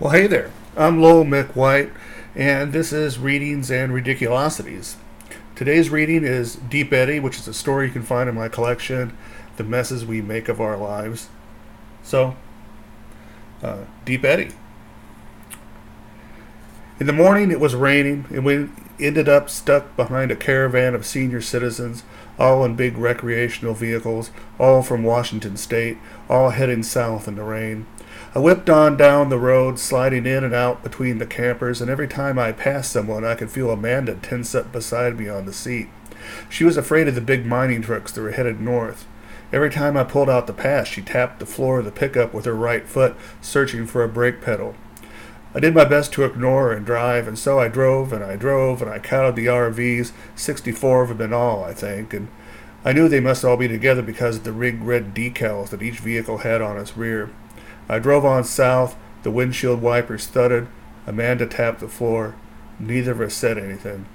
Well, hey there. I'm Lowell Mick White, and this is Readings and Ridiculosities. Today's reading is Deep Eddy, which is a story you can find in my collection, The Messes We Make of Our Lives. So, uh, Deep Eddy. In the morning, it was raining, and we ended up stuck behind a caravan of senior citizens, all in big recreational vehicles, all from Washington State, all heading south in the rain. I whipped on down the road, sliding in and out between the campers, and every time I passed someone, I could feel Amanda tense up beside me on the seat. She was afraid of the big mining trucks that were headed north. Every time I pulled out the pass, she tapped the floor of the pickup with her right foot, searching for a brake pedal. I did my best to ignore and drive, and so I drove and I drove, and I counted the RVs, 64 of them in all, I think, and I knew they must all be together because of the rig red decals that each vehicle had on its rear. I drove on south. The windshield wipers thudded. Amanda tapped the floor. Neither of us said anything.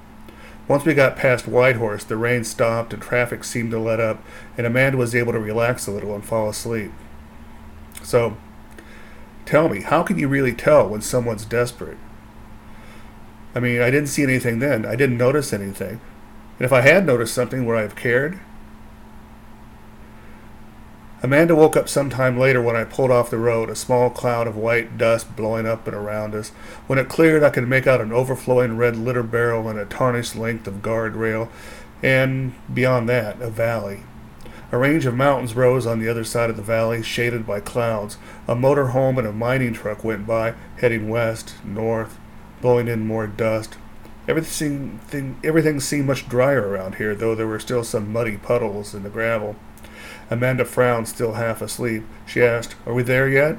Once we got past Whitehorse, the rain stopped and traffic seemed to let up, and Amanda was able to relax a little and fall asleep. So, tell me, how can you really tell when someone's desperate? I mean, I didn't see anything then. I didn't notice anything. And if I had noticed something, would I have cared? Amanda woke up some time later when I pulled off the road, a small cloud of white dust blowing up and around us. When it cleared, I could make out an overflowing red litter barrel and a tarnished length of guard rail, and beyond that, a valley. A range of mountains rose on the other side of the valley, shaded by clouds. A motor home and a mining truck went by, heading west, north, blowing in more dust. Everything, everything seemed much drier around here, though there were still some muddy puddles in the gravel. Amanda frowned, still half asleep. She asked, Are we there yet?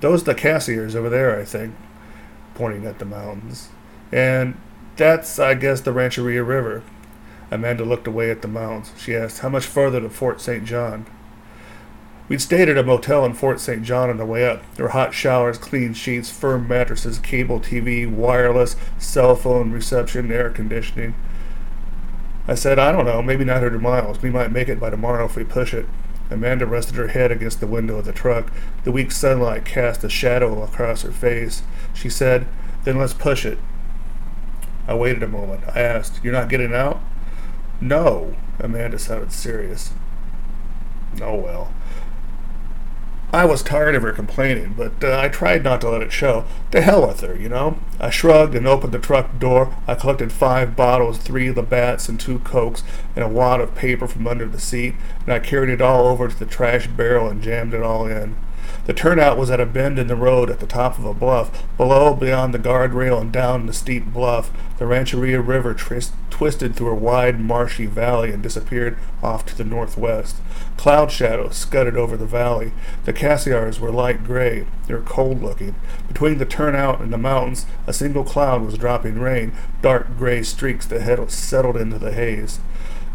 Those the Cassiars over there, I think, pointing at the mountains. And that's, I guess, the Rancheria River. Amanda looked away at the mountains. She asked, How much further to Fort St. John? We'd stayed at a motel in Fort St. John on the way up. There were hot showers, clean sheets, firm mattresses, cable TV, wireless, cell phone reception, air conditioning. I said, I don't know, maybe 900 miles. We might make it by tomorrow if we push it. Amanda rested her head against the window of the truck. The weak sunlight cast a shadow across her face. She said, Then let's push it. I waited a moment. I asked, You're not getting out? No. Amanda sounded serious. Oh well. I was tired of her complaining, but uh, I tried not to let it show. To hell with her, you know? I shrugged and opened the truck door. I collected five bottles, three of the Labatts and two Cokes, and a wad of paper from under the seat, and I carried it all over to the trash barrel and jammed it all in. The turnout was at a bend in the road at the top of a bluff. Below, beyond the guardrail and down the steep bluff, the Rancheria River twisted through a wide, marshy valley and disappeared off to the northwest. Cloud shadows scudded over the valley. The Cassiars were light gray. They were cold looking. Between the turnout and the mountains, a single cloud was dropping rain, dark gray streaks that had settled into the haze.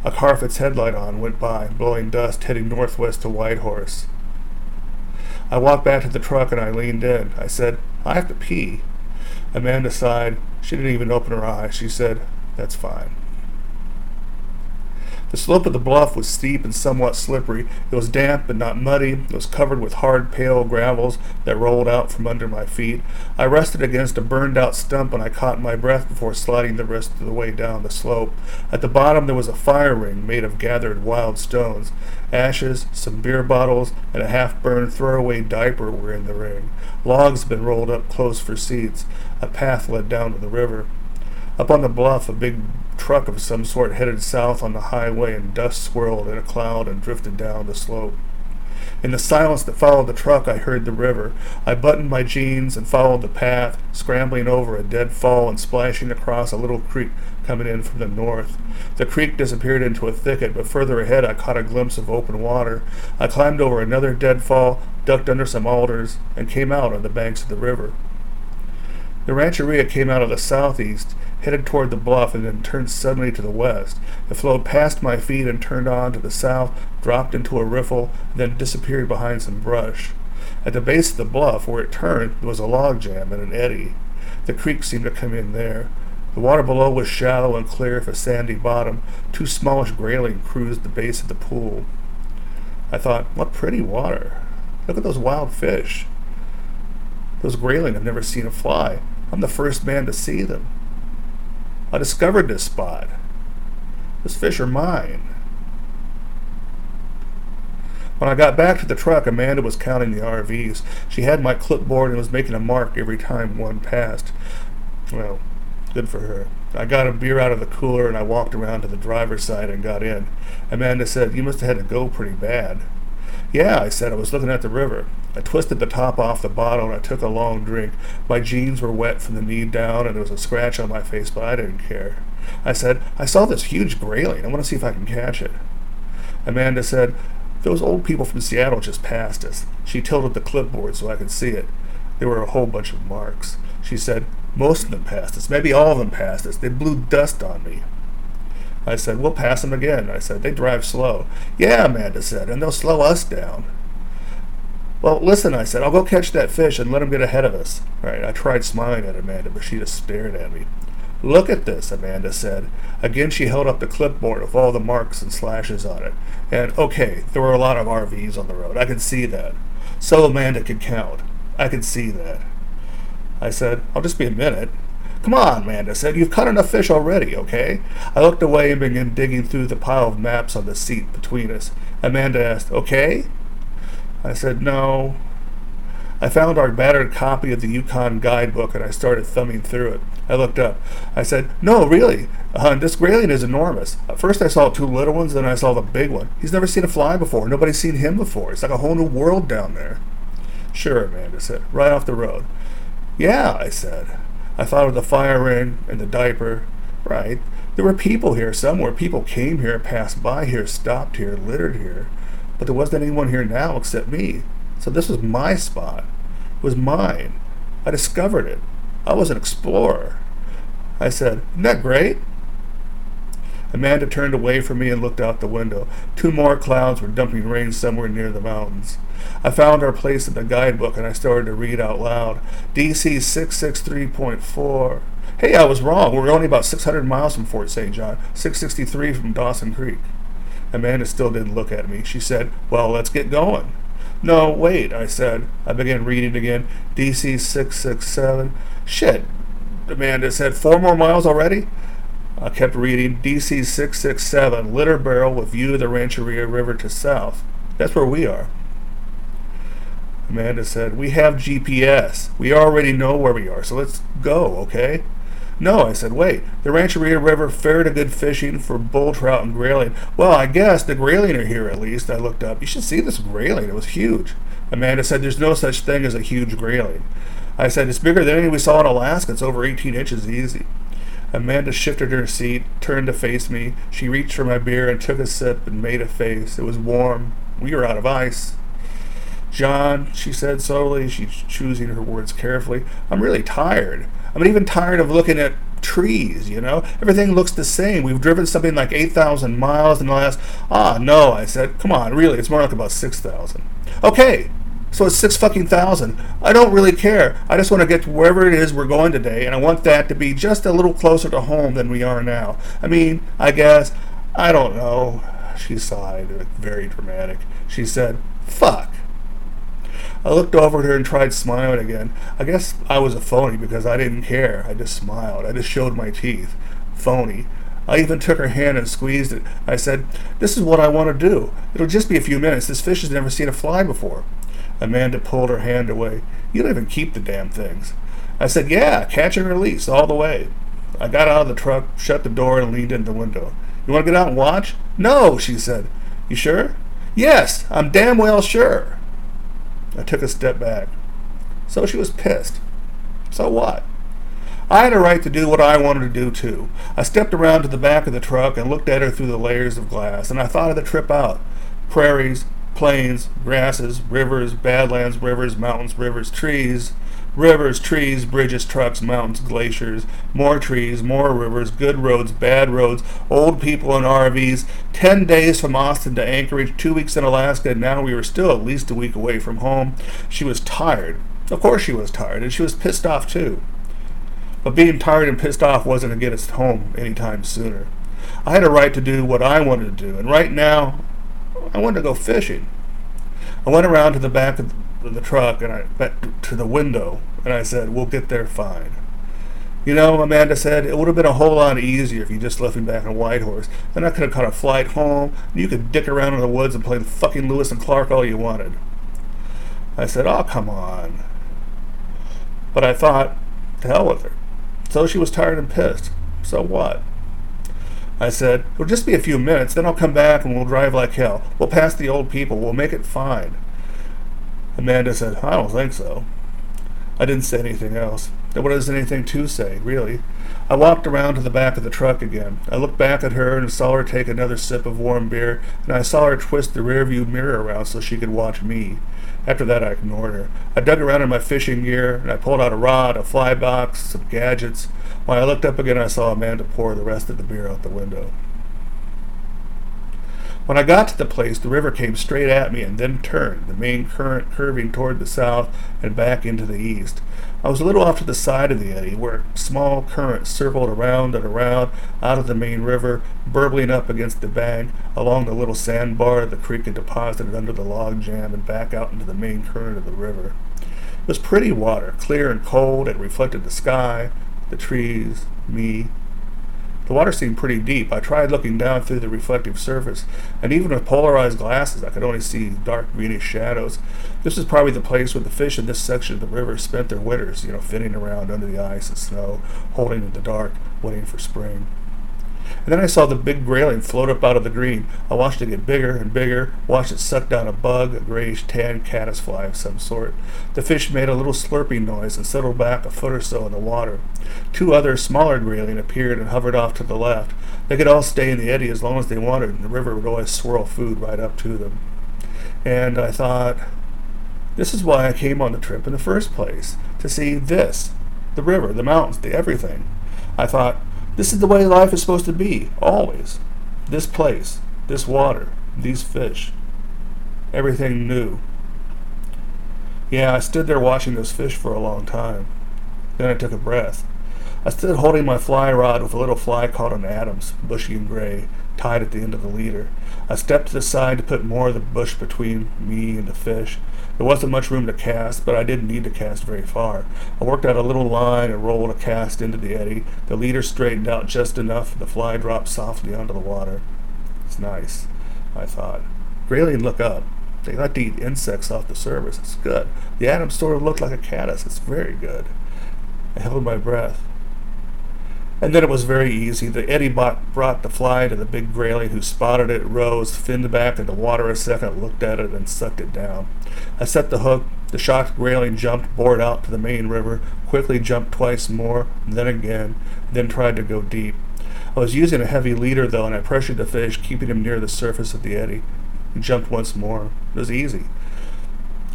A car with its headlight on went by, blowing dust, heading northwest to Whitehorse. I walked back to the truck and I leaned in. I said, I have to pee. Amanda sighed. She didn't even open her eyes. She said, That's fine. The slope of the bluff was steep and somewhat slippery. It was damp but not muddy. It was covered with hard, pale gravels that rolled out from under my feet. I rested against a burned out stump and I caught my breath before sliding the rest of the way down the slope. At the bottom there was a fire ring made of gathered wild stones. Ashes, some beer bottles, and a half burned throwaway diaper were in the ring. Logs had been rolled up close for seats. A path led down to the river. Up on the bluff, a big truck of some sort headed south on the highway, and dust swirled in a cloud and drifted down the slope. In the silence that followed the truck, I heard the river. I buttoned my jeans and followed the path, scrambling over a dead fall and splashing across a little creek coming in from the north. The creek disappeared into a thicket, but further ahead I caught a glimpse of open water. I climbed over another deadfall, ducked under some alders, and came out on the banks of the river. The rancheria came out of the southeast, headed toward the bluff, and then turned suddenly to the west. It flowed past my feet and turned on to the south, dropped into a riffle, then disappeared behind some brush. At the base of the bluff, where it turned, there was a log jam and an eddy. The creek seemed to come in there. The water below was shallow and clear with a sandy bottom. Two smallish grayling cruised the base of the pool. I thought, what pretty water. Look at those wild fish. Those grayling have never seen a fly. I'm the first man to see them. I discovered this spot. This fish are mine. When I got back to the truck, Amanda was counting the RVs. She had my clipboard and was making a mark every time one passed. Well, good for her. I got a beer out of the cooler and I walked around to the driver's side and got in. Amanda said, You must have had to go pretty bad. Yeah, I said, I was looking at the river. I twisted the top off the bottle and I took a long drink. My jeans were wet from the knee down and there was a scratch on my face, but I didn't care. I said, I saw this huge grayling. I want to see if I can catch it. Amanda said, those old people from Seattle just passed us. She tilted the clipboard so I could see it. There were a whole bunch of marks. She said, Most of them passed us. Maybe all of them passed us. They blew dust on me. I said, We'll pass them again. I said, They drive slow. Yeah, Amanda said, and they'll slow us down. Well, listen, I said, I'll go catch that fish and let him get ahead of us. All right, I tried smiling at Amanda, but she just stared at me. Look at this, Amanda said. Again, she held up the clipboard with all the marks and slashes on it. And, okay, there were a lot of RVs on the road. I could see that. So Amanda could count. I could see that. I said, I'll just be a minute. Come on, Amanda said. You've caught enough fish already, okay? I looked away and began digging through the pile of maps on the seat between us. Amanda asked, Okay? I said, No. I found our battered copy of the Yukon guidebook and I started thumbing through it. I looked up. I said, No, really, uh, this grayling is enormous. At first I saw two little ones, then I saw the big one. He's never seen a fly before. Nobody's seen him before. It's like a whole new world down there. Sure, Amanda said, right off the road. Yeah, I said. I thought of the fire ring and the diaper. Right. There were people here somewhere. People came here, passed by here, stopped here, littered here. But there wasn't anyone here now except me. So this was my spot. It was mine. I discovered it. I was an explorer. I said, Isn't that great? Amanda turned away from me and looked out the window. Two more clouds were dumping rain somewhere near the mountains. I found our place in the guidebook and I started to read out loud. DC 663.4. Hey, I was wrong. We're only about 600 miles from Fort St. John, 663 from Dawson Creek. Amanda still didn't look at me. She said, Well, let's get going. No, wait, I said. I began reading again. DC 667. Shit, Amanda said. Four more miles already? I kept reading. DC 667, litter barrel with view of the Rancheria River to south. That's where we are. Amanda said, We have GPS. We already know where we are, so let's go, okay? No, I said, wait. The Rancheria River fair to good fishing for bull trout and grayling. Well, I guess the grayling are here at least. I looked up. You should see this grayling. It was huge. Amanda said, There's no such thing as a huge grayling. I said, It's bigger than any we saw in Alaska. It's over 18 inches easy. Amanda shifted her seat, turned to face me. She reached for my beer and took a sip and made a face. It was warm. We were out of ice. John, she said slowly, she's choosing her words carefully, I'm really tired. I'm even tired of looking at trees, you know? Everything looks the same. We've driven something like 8,000 miles in the last. Ah, no, I said. Come on, really, it's more like about 6,000. Okay, so it's six fucking thousand. I don't really care. I just want to get to wherever it is we're going today, and I want that to be just a little closer to home than we are now. I mean, I guess, I don't know. She sighed, very dramatic. She said, fuck. I looked over at her and tried smiling again. I guess I was a phony because I didn't care. I just smiled. I just showed my teeth. Phony. I even took her hand and squeezed it. I said, This is what I want to do. It'll just be a few minutes. This fish has never seen a fly before. Amanda pulled her hand away. You don't even keep the damn things. I said, Yeah, catch and release all the way. I got out of the truck, shut the door, and leaned in the window. You want to get out and watch? No, she said. You sure? Yes, I'm damn well sure. I took a step back. So she was pissed. So what? I had a right to do what I wanted to do, too. I stepped around to the back of the truck and looked at her through the layers of glass, and I thought of the trip out. Prairies, plains, grasses, rivers, badlands, rivers, mountains, rivers, trees, rivers, trees, bridges, trucks, mountains, glaciers, more trees, more rivers, good roads, bad roads, old people in RVs, 10 days from Austin to Anchorage, two weeks in Alaska, and now we were still at least a week away from home. She was tired. Of course she was tired, and she was pissed off too. But being tired and pissed off wasn't going to get us home any time sooner. I had a right to do what I wanted to do, and right now I wanted to go fishing. I went around to the back of of the truck and I went to the window and I said, We'll get there fine. You know, Amanda said, it would have been a whole lot easier if you just left me back on Whitehorse. Then I could have caught a flight home, and you could dick around in the woods and play the fucking Lewis and Clark all you wanted. I said, oh, come on. But I thought, to hell with her. So she was tired and pissed. So what? I said, It'll just be a few minutes, then I'll come back and we'll drive like hell. We'll pass the old people. We'll make it fine. Amanda said, I don't think so. I didn't say anything else. There wasn't anything to say, really. I walked around to the back of the truck again. I looked back at her and saw her take another sip of warm beer, and I saw her twist the rearview mirror around so she could watch me. After that, I ignored her. I dug around in my fishing gear, and I pulled out a rod, a fly box, some gadgets. When I looked up again, I saw Amanda pour the rest of the beer out the window. When I got to the place, the river came straight at me and then turned, the main current curving toward the south and back into the east. I was a little off to the side of the eddy, where a small current circled around and around out of the main river, burbling up against the bank, along the little sandbar the creek had deposited under the log jam, and back out into the main current of the river. It was pretty water, clear and cold, and reflected the sky, the trees, me, the water seemed pretty deep. I tried looking down through the reflective surface, and even with polarized glasses, I could only see dark greenish shadows. This is probably the place where the fish in this section of the river spent their winters, you know, finning around under the ice and snow, holding in the dark, waiting for spring. And then I saw the big grayling float up out of the green. I watched it get bigger and bigger, watched it suck down a bug, a grayish tan caddisfly of some sort. The fish made a little slurping noise and settled back a foot or so in the water. Two other smaller grayling appeared and hovered off to the left. They could all stay in the eddy as long as they wanted, and the river would always swirl food right up to them. And I thought, this is why I came on the trip in the first place, to see this the river, the mountains, the everything. I thought, this is the way life is supposed to be, always. This place, this water, these fish. Everything new. Yeah, I stood there watching those fish for a long time. Then I took a breath. I stood holding my fly rod with a little fly caught on Adams, bushy and gray, tied at the end of the leader. I stepped to the side to put more of the bush between me and the fish. There wasn't much room to cast, but I didn't need to cast very far. I worked out a little line and rolled a cast into the eddy. The leader straightened out just enough, the fly dropped softly onto the water. It's nice, I thought. Grayling look up. They like to eat insects off the surface. It's good. The Adams sort of looked like a caddis. It's very good. I held my breath. And then it was very easy. The eddy bot brought the fly to the big grayling, who spotted it, rose, finned back into water a second, looked at it, and sucked it down. I set the hook. The shocked grayling jumped, bored out to the main river, quickly jumped twice more, then again, then tried to go deep. I was using a heavy leader, though, and I pressured the fish, keeping him near the surface of the eddy. He jumped once more. It was easy.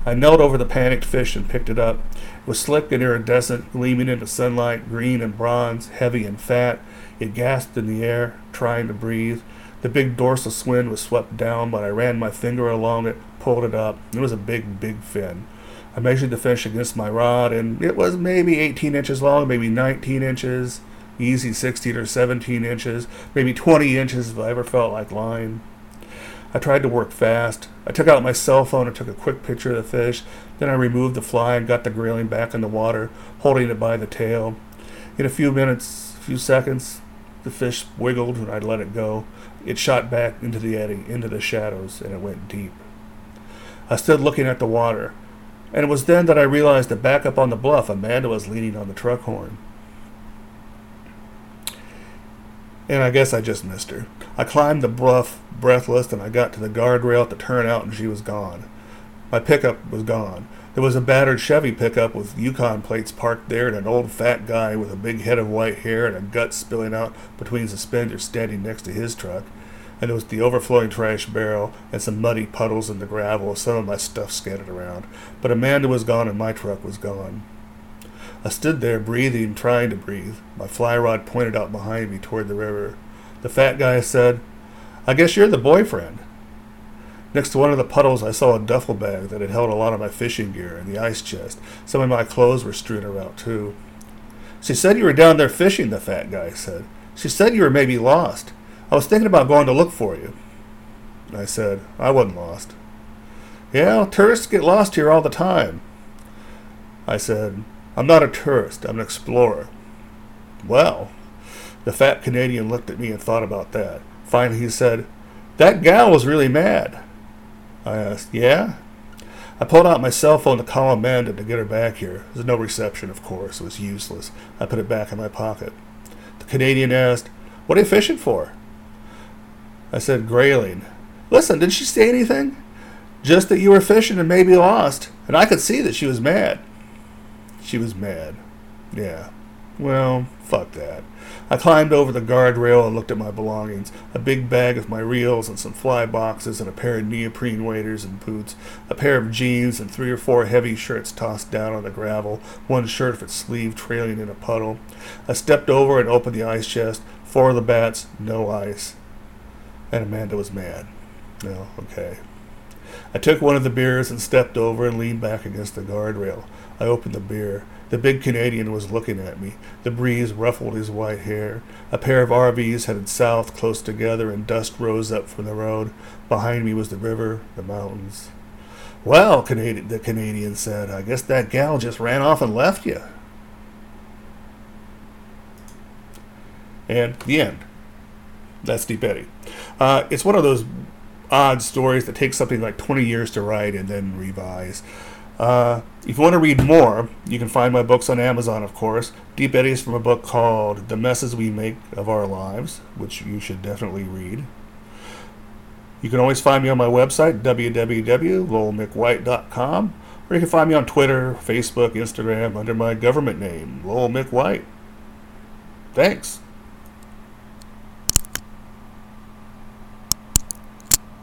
I knelt over the panicked fish and picked it up. It was slick and iridescent, gleaming in the sunlight, green and bronze, heavy and fat. It gasped in the air, trying to breathe. The big dorsal swim was swept down, but I ran my finger along it, pulled it up. It was a big, big fin. I measured the fish against my rod, and it was maybe 18 inches long, maybe 19 inches, easy 16 or 17 inches, maybe 20 inches if I ever felt like lying. I tried to work fast. I took out my cell phone and took a quick picture of the fish. Then I removed the fly and got the grayling back in the water, holding it by the tail. In a few minutes, a few seconds, the fish wiggled and I let it go. It shot back into the eddy, into the shadows, and it went deep. I stood looking at the water, and it was then that I realized that back up on the bluff, Amanda was leaning on the truck horn. And I guess I just missed her. I climbed the bluff breathless, and I got to the guardrail at the turnout, and she was gone. My pickup was gone. There was a battered Chevy pickup with Yukon plates parked there, and an old fat guy with a big head of white hair and a gut spilling out between suspenders standing next to his truck. And there was the overflowing trash barrel and some muddy puddles in the gravel, some of my stuff scattered around. But Amanda was gone, and my truck was gone. I stood there, breathing, trying to breathe. My fly rod pointed out behind me toward the river. The fat guy said, I guess you're the boyfriend. Next to one of the puddles, I saw a duffel bag that had held a lot of my fishing gear and the ice chest. Some of my clothes were strewn about, too. She said you were down there fishing, the fat guy said. She said you were maybe lost. I was thinking about going to look for you. I said, I wasn't lost. Yeah, tourists get lost here all the time. I said, I'm not a tourist, I'm an explorer. Well, the fat Canadian looked at me and thought about that. Finally, he said, That gal was really mad. I asked, Yeah? I pulled out my cell phone to call Amanda to get her back here. There's no reception, of course. It was useless. I put it back in my pocket. The Canadian asked, What are you fishing for? I said, Grayling. Listen, did she say anything? Just that you were fishing and maybe lost, and I could see that she was mad. She was mad. Yeah. Well, fuck that. I climbed over the guardrail and looked at my belongings a big bag of my reels and some fly boxes and a pair of neoprene waders and boots, a pair of jeans and three or four heavy shirts tossed down on the gravel, one shirt with its sleeve trailing in a puddle. I stepped over and opened the ice chest. Four of the bats, no ice. And Amanda was mad. No, okay. I took one of the beers and stepped over and leaned back against the guardrail. I opened the beer. The big Canadian was looking at me. The breeze ruffled his white hair. A pair of RVs headed south close together, and dust rose up from the road. Behind me was the river, the mountains. Well, Canadian, the Canadian said, I guess that gal just ran off and left you. And the end. That's Deep Eddy. Uh, it's one of those odd stories that take something like 20 years to write and then revise. Uh, if you want to read more, you can find my books on Amazon, of course. Deep Eddy is from a book called The Messes We Make of Our Lives, which you should definitely read. You can always find me on my website, www.lowellmickwhite.com, or you can find me on Twitter, Facebook, Instagram under my government name, Lowell Mick White. Thanks.